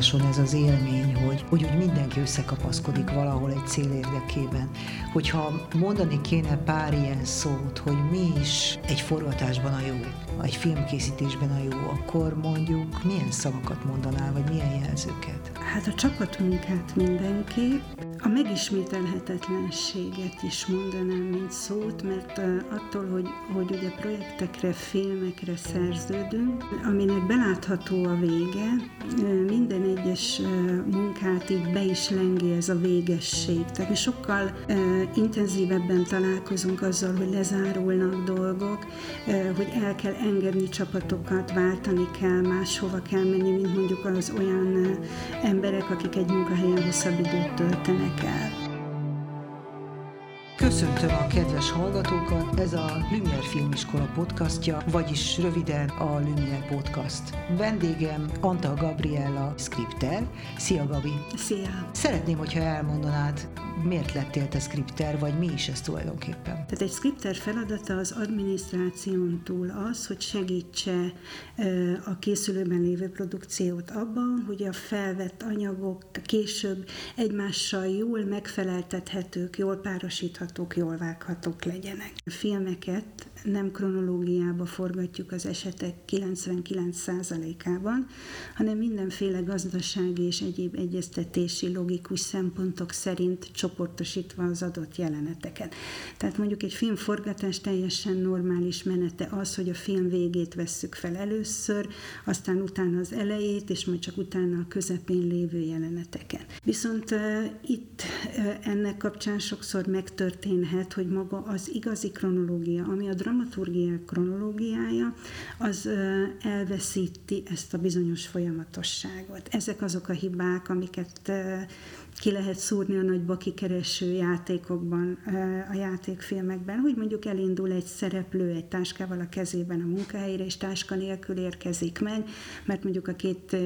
forgatáson ez az élmény, hogy, hogy, hogy mindenki összekapaszkodik valahol egy cél érdekében. Hogyha mondani kéne pár ilyen szót, hogy mi is egy forgatásban a jó, egy filmkészítésben a jó, akkor mondjuk milyen szavakat mondanál, vagy milyen jelzőket? Hát a csapatmunkát mindenképp, a megismételhetetlenséget is mondanám, mint szót, mert attól, hogy, hogy ugye projektekre, filmekre szerződünk, aminek belátható a vége, minden egyes munkát így be is lengi ez a végesség. Tehát mi sokkal intenzívebben találkozunk azzal, hogy lezárulnak dolgok, hogy el kell engedni csapatokat, váltani kell, máshova kell menni, mint mondjuk az olyan emberek, akik egy munkahelyen hosszabb időt töltenek el. Köszöntöm a kedves hallgatókat, ez a Lumière Filmiskola podcastja, vagyis röviden a Lumière Podcast. Vendégem Antal Gabriella, skripter. Szia Gabi! Szia! Szeretném, hogyha elmondanád, miért lettél te skripter, vagy mi is ez tulajdonképpen? Tehát egy skripter feladata az adminisztráción túl az, hogy segítse a készülőben lévő produkciót abban, hogy a felvett anyagok később egymással jól megfeleltethetők, jól párosíthatók, jól vághatók legyenek. A filmeket nem kronológiába forgatjuk az esetek 99%-ában, hanem mindenféle gazdasági és egyéb egyeztetési logikus szempontok szerint csoportosítva az adott jeleneteket. Tehát mondjuk egy filmforgatás teljesen normális menete az, hogy a film végét vesszük fel először, aztán utána az elejét, és majd csak utána a közepén lévő jeleneteket. Viszont uh, itt uh, ennek kapcsán sokszor megtörténhet, hogy maga az igazi kronológia, ami a dramaturgia kronológiája, az elveszíti ezt a bizonyos folyamatosságot. Ezek azok a hibák, amiket ki lehet szúrni a nagy bakikereső játékokban, a játékfilmekben, hogy mondjuk elindul egy szereplő egy táskával a kezében a munkahelyre, és táska nélkül érkezik meg, mert mondjuk a két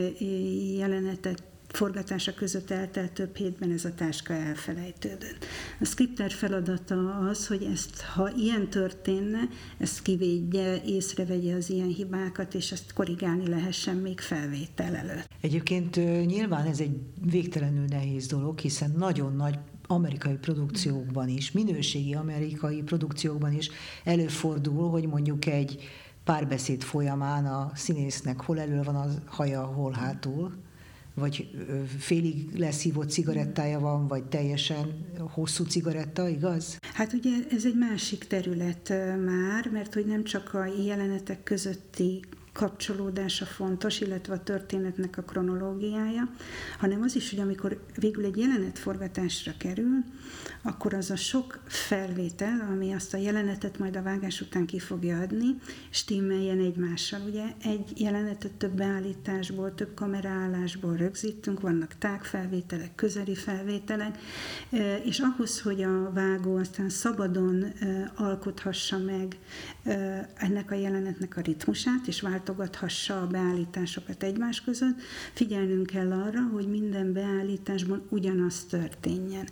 jelenetet forgatása között eltelt több hétben ez a táska elfelejtődött. A skripter feladata az, hogy ezt, ha ilyen történne, ezt kivédje, észrevegye az ilyen hibákat, és ezt korrigálni lehessen még felvétel előtt. Egyébként nyilván ez egy végtelenül nehéz dolog, hiszen nagyon nagy amerikai produkciókban is, minőségi amerikai produkciókban is előfordul, hogy mondjuk egy párbeszéd folyamán a színésznek hol elől van a haja, hol hátul, vagy félig leszívott cigarettája van, vagy teljesen hosszú cigaretta, igaz? Hát ugye ez egy másik terület már, mert hogy nem csak a jelenetek közötti kapcsolódása fontos, illetve a történetnek a kronológiája, hanem az is, hogy amikor végül egy jelenet forgatásra kerül, akkor az a sok felvétel, ami azt a jelenetet majd a vágás után ki fogja adni, stimmeljen egymással. Ugye egy jelenetet több beállításból, több kameraállásból rögzítünk, vannak tágfelvételek, közeli felvételek, és ahhoz, hogy a vágó aztán szabadon alkothassa meg ennek a jelenetnek a ritmusát, és váltogathassa a beállításokat egymás között, figyelnünk kell arra, hogy minden beállításban ugyanaz történjen.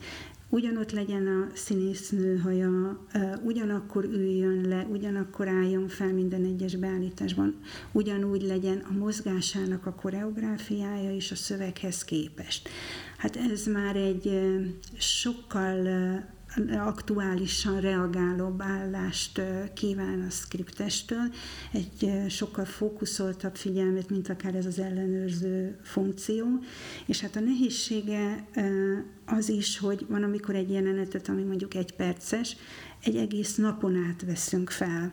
Ugyanott legyen a színésznő haja, ugyanakkor üljön le, ugyanakkor álljon fel minden egyes beállításban, ugyanúgy legyen a mozgásának a koreográfiája és a szöveghez képest. Hát ez már egy sokkal aktuálisan reagálóbb állást kíván a skriptestől, egy sokkal fókuszoltabb figyelmet, mint akár ez az ellenőrző funkció, és hát a nehézsége az is, hogy van, amikor egy jelenetet, ami mondjuk egy perces, egy egész napon át veszünk fel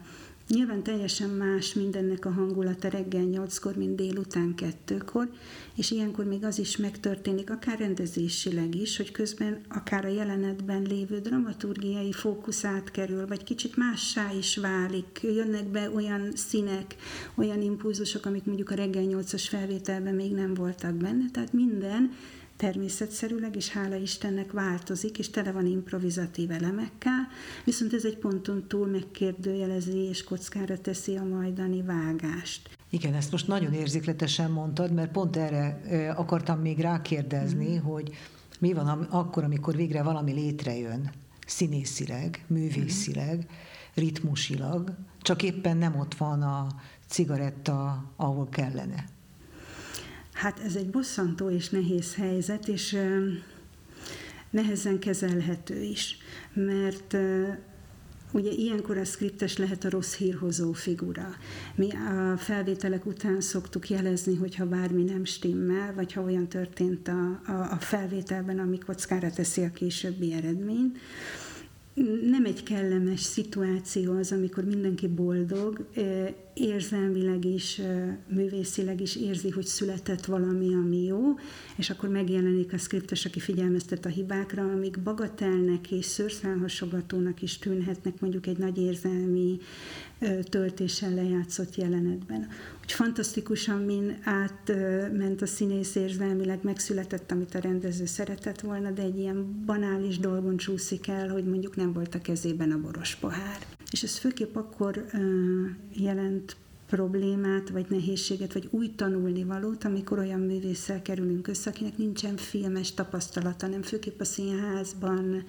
Nyilván teljesen más mindennek a hangulata reggel nyolckor, mint délután kettőkor, és ilyenkor még az is megtörténik, akár rendezésileg is, hogy közben akár a jelenetben lévő dramaturgiai fókusz átkerül, vagy kicsit mássá is válik, jönnek be olyan színek, olyan impulzusok, amik mondjuk a reggel nyolcas felvételben még nem voltak benne, tehát minden természetszerűleg, és hála Istennek változik, és tele van improvizatív elemekkel, viszont ez egy ponton túl megkérdőjelezi és kockára teszi a majdani vágást. Igen, ezt most nagyon érzékletesen mondtad, mert pont erre akartam még rákérdezni, mm. hogy mi van akkor, amikor végre valami létrejön, színészileg, művészileg, ritmusilag, csak éppen nem ott van a cigaretta, ahol kellene. Hát ez egy bosszantó és nehéz helyzet, és nehezen kezelhető is, mert Ugye ilyenkor a skriptes lehet a rossz hírhozó figura. Mi a felvételek után szoktuk jelezni, hogyha bármi nem stimmel, vagy ha olyan történt a, a, a felvételben, ami kockára teszi a későbbi eredményt, nem egy kellemes szituáció az, amikor mindenki boldog, érzelmileg is, művészileg is érzi, hogy született valami, ami jó, és akkor megjelenik a skriptes, aki figyelmeztet a hibákra, amik bagatelnek és szőrszálhasogatónak is tűnhetnek mondjuk egy nagy érzelmi töltéssel lejátszott jelenetben. Úgy fantasztikusan, min átment a színész érzelmileg, megszületett, amit a rendező szeretett volna, de egy ilyen banális dolgon csúszik el, hogy mondjuk nem volt a kezében a boros pohár. És ez főképp akkor jelent problémát, vagy nehézséget, vagy új tanulnivalót, amikor olyan művésszel kerülünk össze, akinek nincsen filmes tapasztalata, nem főképp a színházban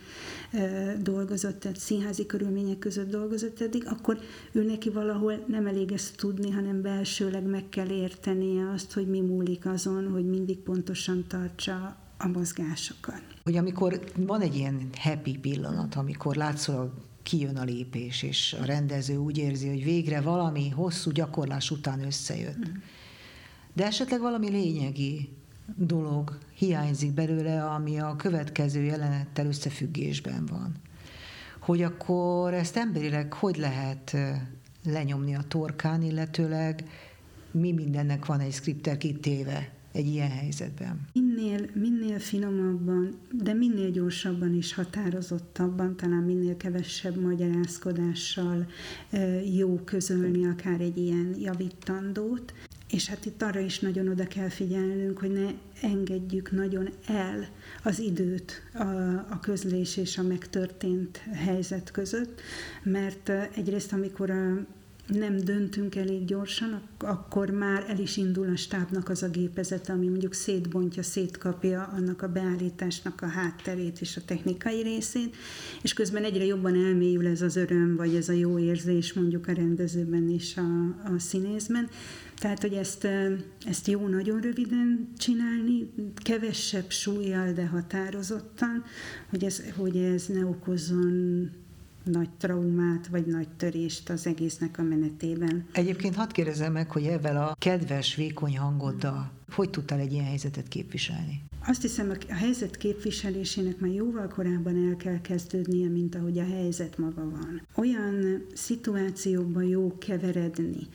e, dolgozott, tehát színházi körülmények között dolgozott eddig, akkor ő neki valahol nem elég ezt tudni, hanem belsőleg meg kell értenie azt, hogy mi múlik azon, hogy mindig pontosan tartsa a mozgásokat. Hogy amikor van egy ilyen happy pillanat, amikor látszol kijön a lépés, és a rendező úgy érzi, hogy végre valami hosszú gyakorlás után összejött. Mm. De esetleg valami lényegi dolog hiányzik belőle, ami a következő jelenettel összefüggésben van. Hogy akkor ezt emberileg hogy lehet lenyomni a torkán, illetőleg mi mindennek van egy skripter kitéve egy ilyen helyzetben? Minél, minél finomabban, de minél gyorsabban és határozottabban, talán minél kevesebb magyarázkodással jó közölni akár egy ilyen javítandót. És hát itt arra is nagyon oda kell figyelnünk, hogy ne engedjük nagyon el az időt a, a közlés és a megtörtént helyzet között, mert egyrészt, amikor a nem döntünk elég gyorsan, akkor már el is indul a stábnak az a gépezete, ami mondjuk szétbontja, szétkapja annak a beállításnak a hátterét és a technikai részét, és közben egyre jobban elmélyül ez az öröm, vagy ez a jó érzés mondjuk a rendezőben és a, a színészben. Tehát, hogy ezt, ezt jó nagyon röviden csinálni, kevesebb súlyjal, de határozottan, hogy ez, hogy ez ne okozzon nagy traumát, vagy nagy törést az egésznek a menetében. Egyébként hadd kérdezem meg, hogy ebben a kedves, vékony hangoddal hogy tudtál egy ilyen helyzetet képviselni? Azt hiszem, a helyzet képviselésének már jóval korábban el kell kezdődnie, mint ahogy a helyzet maga van. Olyan szituációkban jó keveredni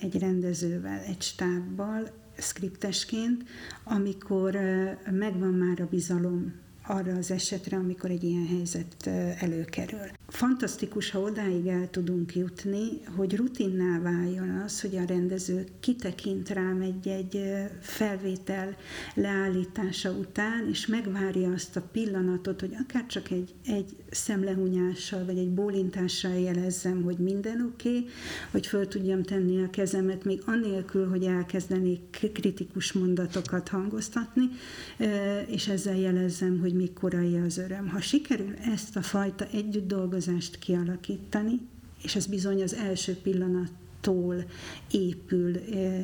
egy rendezővel, egy stábbal, skriptesként, amikor megvan már a bizalom arra az esetre, amikor egy ilyen helyzet előkerül. Fantasztikus, ha odáig el tudunk jutni, hogy rutinná váljon az, hogy a rendező kitekint rám egy-egy felvétel leállítása után, és megvárja azt a pillanatot, hogy akár csak egy, egy szemlehunyással, vagy egy bólintással jelezzem, hogy minden oké, okay, hogy föl tudjam tenni a kezemet, még anélkül, hogy elkezdenék kritikus mondatokat hangoztatni, és ezzel jelezzem, hogy még korai az öröm. Ha sikerül ezt a fajta együtt dolgozást kialakítani, és ez bizony az első pillanat tól épül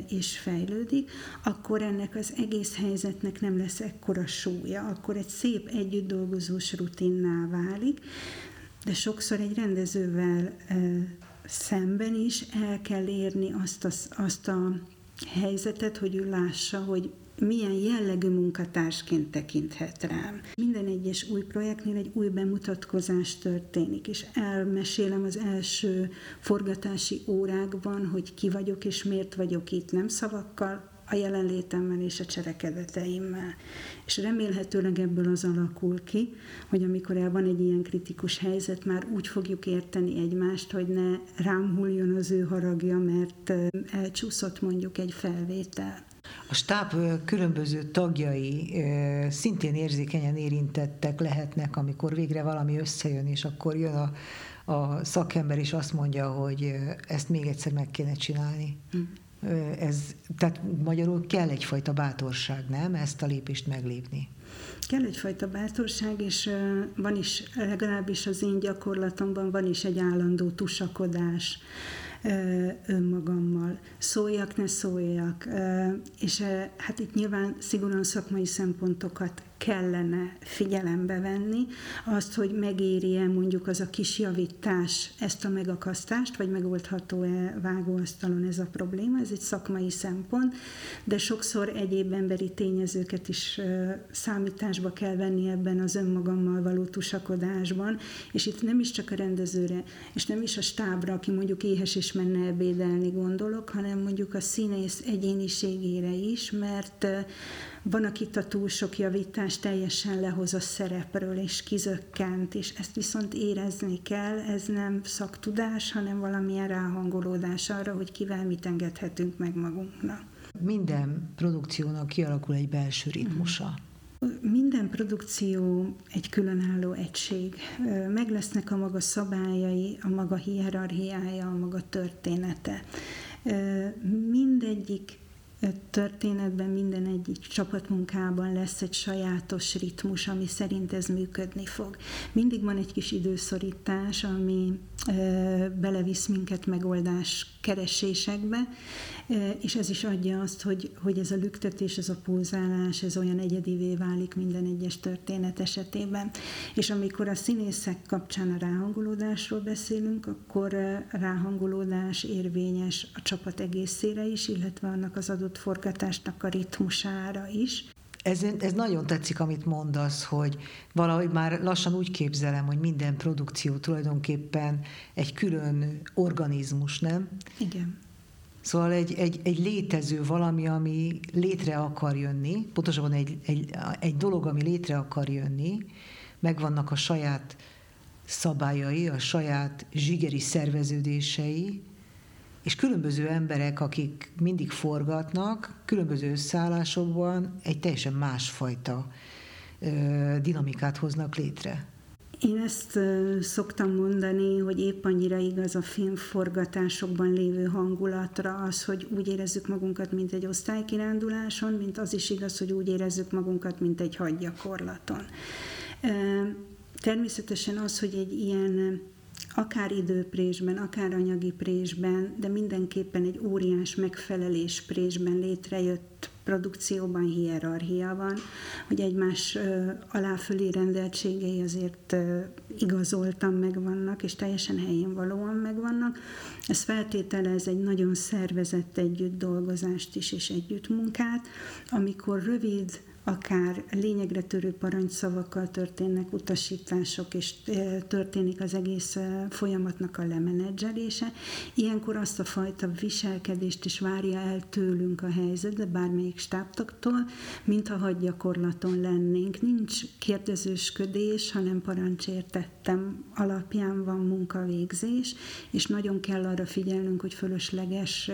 és fejlődik, akkor ennek az egész helyzetnek nem lesz ekkora súlya, akkor egy szép együttdolgozós rutinná válik, de sokszor egy rendezővel szemben is el kell érni azt a, azt a helyzetet, hogy ő lássa, hogy milyen jellegű munkatársként tekinthet rám. Minden egyes új projektnél egy új bemutatkozás történik, és elmesélem az első forgatási órákban, hogy ki vagyok és miért vagyok itt, nem szavakkal, a jelenlétemmel és a cselekedeteimmel. És remélhetőleg ebből az alakul ki, hogy amikor el van egy ilyen kritikus helyzet, már úgy fogjuk érteni egymást, hogy ne rám hulljon az ő haragja, mert elcsúszott mondjuk egy felvétel. A stáb különböző tagjai szintén érzékenyen érintettek lehetnek, amikor végre valami összejön, és akkor jön a, a szakember, és azt mondja, hogy ezt még egyszer meg kéne csinálni. Mm. Ez, tehát magyarul kell egyfajta bátorság, nem? Ezt a lépést meglépni. Kell egyfajta bátorság, és van is, legalábbis az én gyakorlatomban van is egy állandó tusakodás önmagammal. Szóljak, ne szóljak. És hát itt nyilván szigorúan szakmai szempontokat kellene figyelembe venni, azt, hogy megéri-e mondjuk az a kis javítás ezt a megakasztást, vagy megoldható-e vágóasztalon ez a probléma, ez egy szakmai szempont, de sokszor egyéb emberi tényezőket is számításba kell venni ebben az önmagammal való tusakodásban, és itt nem is csak a rendezőre, és nem is a stábra, aki mondjuk éhes is menne ebédelni gondolok, hanem mondjuk a színész egyéniségére is, mert van, akit a túl sok javítás teljesen lehoz a szerepről, és kizökkent, és ezt viszont érezni kell, ez nem szaktudás, hanem valamilyen ráhangolódás arra, hogy kivel mit engedhetünk meg magunknak. Minden produkciónak kialakul egy belső ritmusa. Minden produkció egy különálló egység. Meg lesznek a maga szabályai, a maga hierarchiája, a maga története. Mindegyik történetben minden egyik csapatmunkában lesz egy sajátos ritmus, ami szerint ez működni fog. Mindig van egy kis időszorítás, ami belevisz minket megoldás keresésekbe, és ez is adja azt, hogy, hogy ez a lüktetés, ez a pulzálás, ez olyan egyedivé válik minden egyes történet esetében. És amikor a színészek kapcsán a ráhangolódásról beszélünk, akkor ráhangolódás érvényes a csapat egészére is, illetve annak az adott forgatásnak a ritmusára is. Ez, ez nagyon tetszik, amit mondasz, hogy valahogy már lassan úgy képzelem, hogy minden produkció tulajdonképpen egy külön organizmus, nem? Igen. Szóval egy, egy, egy létező valami, ami létre akar jönni, pontosabban egy, egy, egy dolog, ami létre akar jönni, megvannak a saját szabályai, a saját zsigeri szerveződései, és különböző emberek, akik mindig forgatnak, különböző összeállásokban egy teljesen másfajta dinamikát hoznak létre. Én ezt szoktam mondani, hogy épp annyira igaz a filmforgatásokban lévő hangulatra az, hogy úgy érezzük magunkat, mint egy osztálykiránduláson, mint az is igaz, hogy úgy érezzük magunkat, mint egy hadgyakorlaton. Természetesen az, hogy egy ilyen akár időprésben, akár anyagi présben, de mindenképpen egy óriás megfelelés présben létrejött produkcióban hierarchia van, hogy egymás aláfölé rendeltségei azért igazoltan megvannak, és teljesen helyén valóan megvannak. Ez feltételez egy nagyon szervezett együtt dolgozást is, és együttmunkát, amikor rövid, akár lényegre törő parancsszavakkal történnek utasítások, és történik az egész folyamatnak a lemenedzselése. Ilyenkor azt a fajta viselkedést is várja el tőlünk a helyzet, de bármelyik stábtaktól, mintha hadgyakorlaton lennénk. Nincs kérdezősködés, hanem parancsértettem alapján van munkavégzés, és nagyon kell arra figyelnünk, hogy fölösleges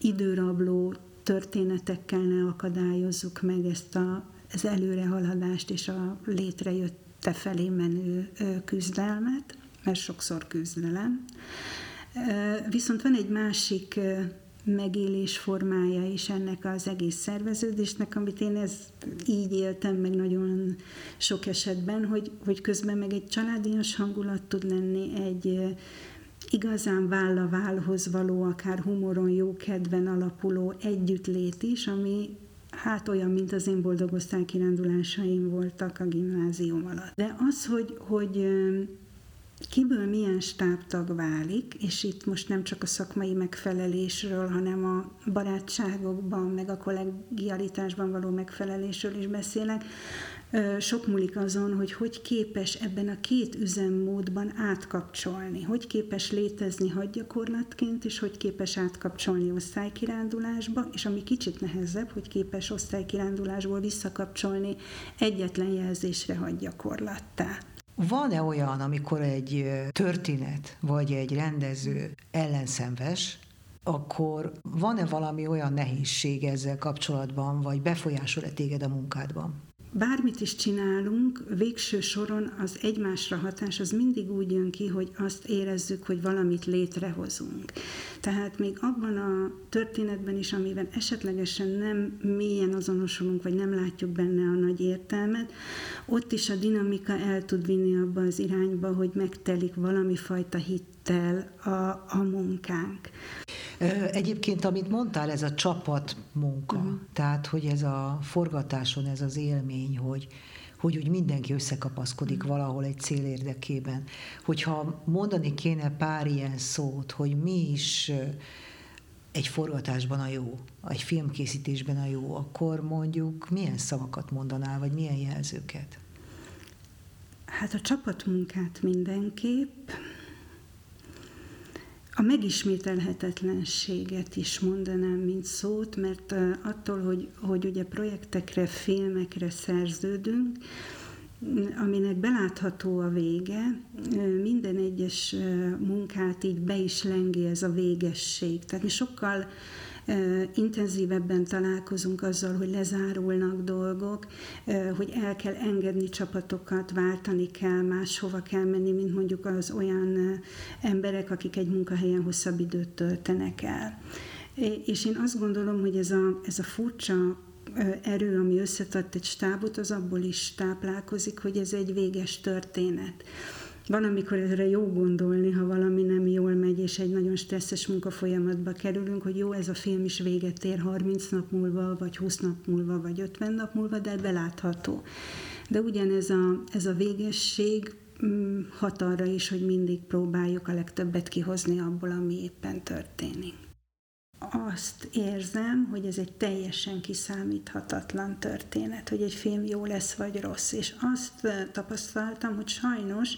időrabló történetekkel ne akadályozzuk meg ezt a, az előrehaladást és a létrejötte felé menő küzdelmet, mert sokszor küzdelem. Viszont van egy másik megélés formája is ennek az egész szerveződésnek, amit én ez így éltem meg nagyon sok esetben, hogy, hogy közben meg egy családias hangulat tud lenni, egy igazán válla válhoz való, akár humoron, jó kedven alapuló együttlét is, ami hát olyan, mint az én boldog kirándulásaim voltak a gimnázium alatt. De az, hogy, hogy kiből milyen stábtag válik, és itt most nem csak a szakmai megfelelésről, hanem a barátságokban, meg a kollegialitásban való megfelelésről is beszélek, sok múlik azon, hogy hogy képes ebben a két üzemmódban átkapcsolni, hogy képes létezni hadgyakorlatként, és hogy képes átkapcsolni osztálykirándulásba, és ami kicsit nehezebb, hogy képes osztálykirándulásból visszakapcsolni egyetlen jelzésre hadgyakorlattá. Van-e olyan, amikor egy történet vagy egy rendező ellenszenves, akkor van-e valami olyan nehézség ezzel kapcsolatban, vagy befolyásol-e téged a munkádban? Bármit is csinálunk, végső soron az egymásra hatás az mindig úgy jön ki, hogy azt érezzük, hogy valamit létrehozunk. Tehát még abban a történetben is, amiben esetlegesen nem mélyen azonosulunk, vagy nem látjuk benne a nagy értelmet, ott is a dinamika el tud vinni abba az irányba, hogy megtelik valami fajta hittel a, a munkánk. Egyébként, amit mondtál, ez a csapatmunka, uh-huh. tehát, hogy ez a forgatáson, ez az élmény, hogy, hogy úgy mindenki összekapaszkodik valahol egy cél érdekében. Hogyha mondani kéne pár ilyen szót, hogy mi is egy forgatásban a jó, egy filmkészítésben a jó, akkor mondjuk milyen szavakat mondanál, vagy milyen jelzőket? Hát a csapatmunkát mindenképp, a megismételhetetlenséget is mondanám, mint szót, mert attól, hogy, hogy ugye projektekre, filmekre szerződünk, aminek belátható a vége, minden egyes munkát így be is lengi ez a végesség. Tehát mi sokkal intenzívebben találkozunk azzal, hogy lezárulnak dolgok, hogy el kell engedni csapatokat, váltani kell, máshova kell menni, mint mondjuk az olyan emberek, akik egy munkahelyen hosszabb időt töltenek el. És én azt gondolom, hogy ez a, ez a furcsa erő, ami összetart egy stábot, az abból is táplálkozik, hogy ez egy véges történet. Van, amikor erre jó gondolni, ha valami nem jól megy, és egy nagyon stresszes munkafolyamatba kerülünk, hogy jó, ez a film is véget ér 30 nap múlva, vagy 20 nap múlva, vagy 50 nap múlva, de belátható. De ugyanez a, ez a végesség mm, hat arra is, hogy mindig próbáljuk a legtöbbet kihozni abból, ami éppen történik azt érzem, hogy ez egy teljesen kiszámíthatatlan történet, hogy egy film jó lesz vagy rossz. És azt tapasztaltam, hogy sajnos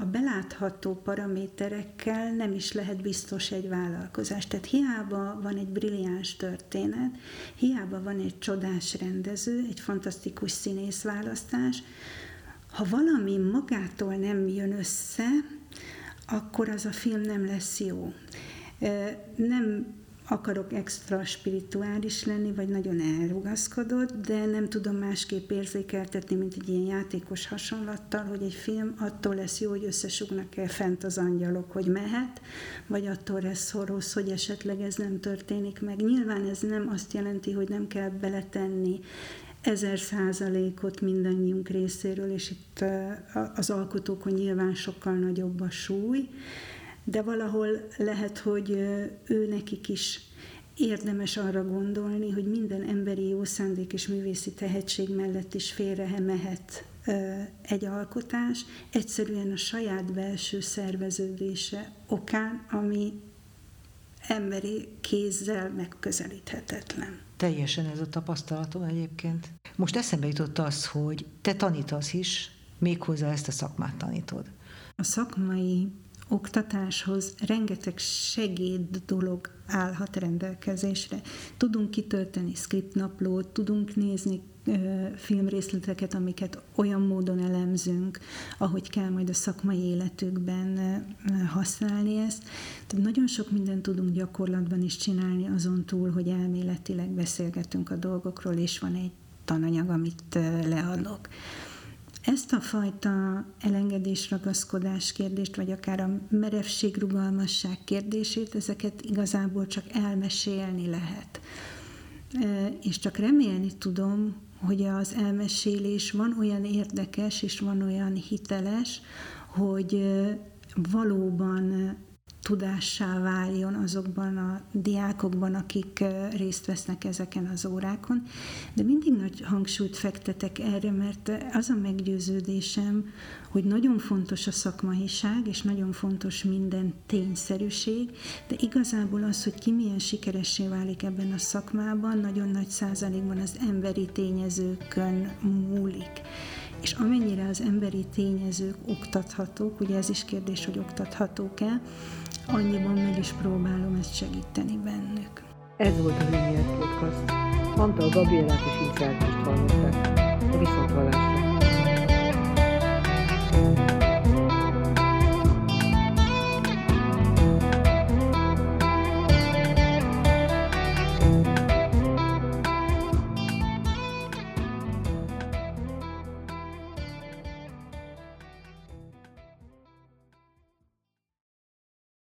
a belátható paraméterekkel nem is lehet biztos egy vállalkozás. Tehát hiába van egy brilliáns történet, hiába van egy csodás rendező, egy fantasztikus színészválasztás, ha valami magától nem jön össze, akkor az a film nem lesz jó. Nem akarok extra spirituális lenni, vagy nagyon elrugaszkodott, de nem tudom másképp érzékeltetni, mint egy ilyen játékos hasonlattal, hogy egy film attól lesz jó, hogy összesugnak-e fent az angyalok, hogy mehet, vagy attól lesz rossz, hogy esetleg ez nem történik meg. Nyilván ez nem azt jelenti, hogy nem kell beletenni ezer százalékot mindannyiunk részéről, és itt az alkotókon nyilván sokkal nagyobb a súly, de valahol lehet, hogy ő nekik is érdemes arra gondolni, hogy minden emberi jó szándék és művészi tehetség mellett is félre mehet egy alkotás, egyszerűen a saját belső szerveződése okán, ami emberi kézzel megközelíthetetlen. Teljesen ez a tapasztalatom egyébként. Most eszembe jutott az, hogy te tanítasz is, méghozzá ezt a szakmát tanítod. A szakmai oktatáshoz rengeteg segéd dolog állhat rendelkezésre. Tudunk kitölteni scriptnaplót, tudunk nézni filmrészleteket, amiket olyan módon elemzünk, ahogy kell majd a szakmai életükben használni ezt. Tehát nagyon sok mindent tudunk gyakorlatban is csinálni azon túl, hogy elméletileg beszélgetünk a dolgokról, és van egy tananyag, amit leadok. Ezt a fajta elengedés, ragaszkodás kérdést, vagy akár a merevség, rugalmasság kérdését, ezeket igazából csak elmesélni lehet. És csak remélni tudom, hogy az elmesélés van olyan érdekes, és van olyan hiteles, hogy valóban tudássá váljon azokban a diákokban, akik részt vesznek ezeken az órákon. De mindig nagy hangsúlyt fektetek erre, mert az a meggyőződésem, hogy nagyon fontos a szakmaiság, és nagyon fontos minden tényszerűség, de igazából az, hogy ki milyen sikeressé válik ebben a szakmában, nagyon nagy százalékban az emberi tényezőkön múlik. És amennyire az emberi tényezők oktathatók, ugye ez is kérdés, hogy oktathatók-e, annyiban meg is próbálom ezt segíteni bennük. Ez volt a Hőnyert Podcast. Antal Gabrielát és Inszert hallották. A viszontlátásra.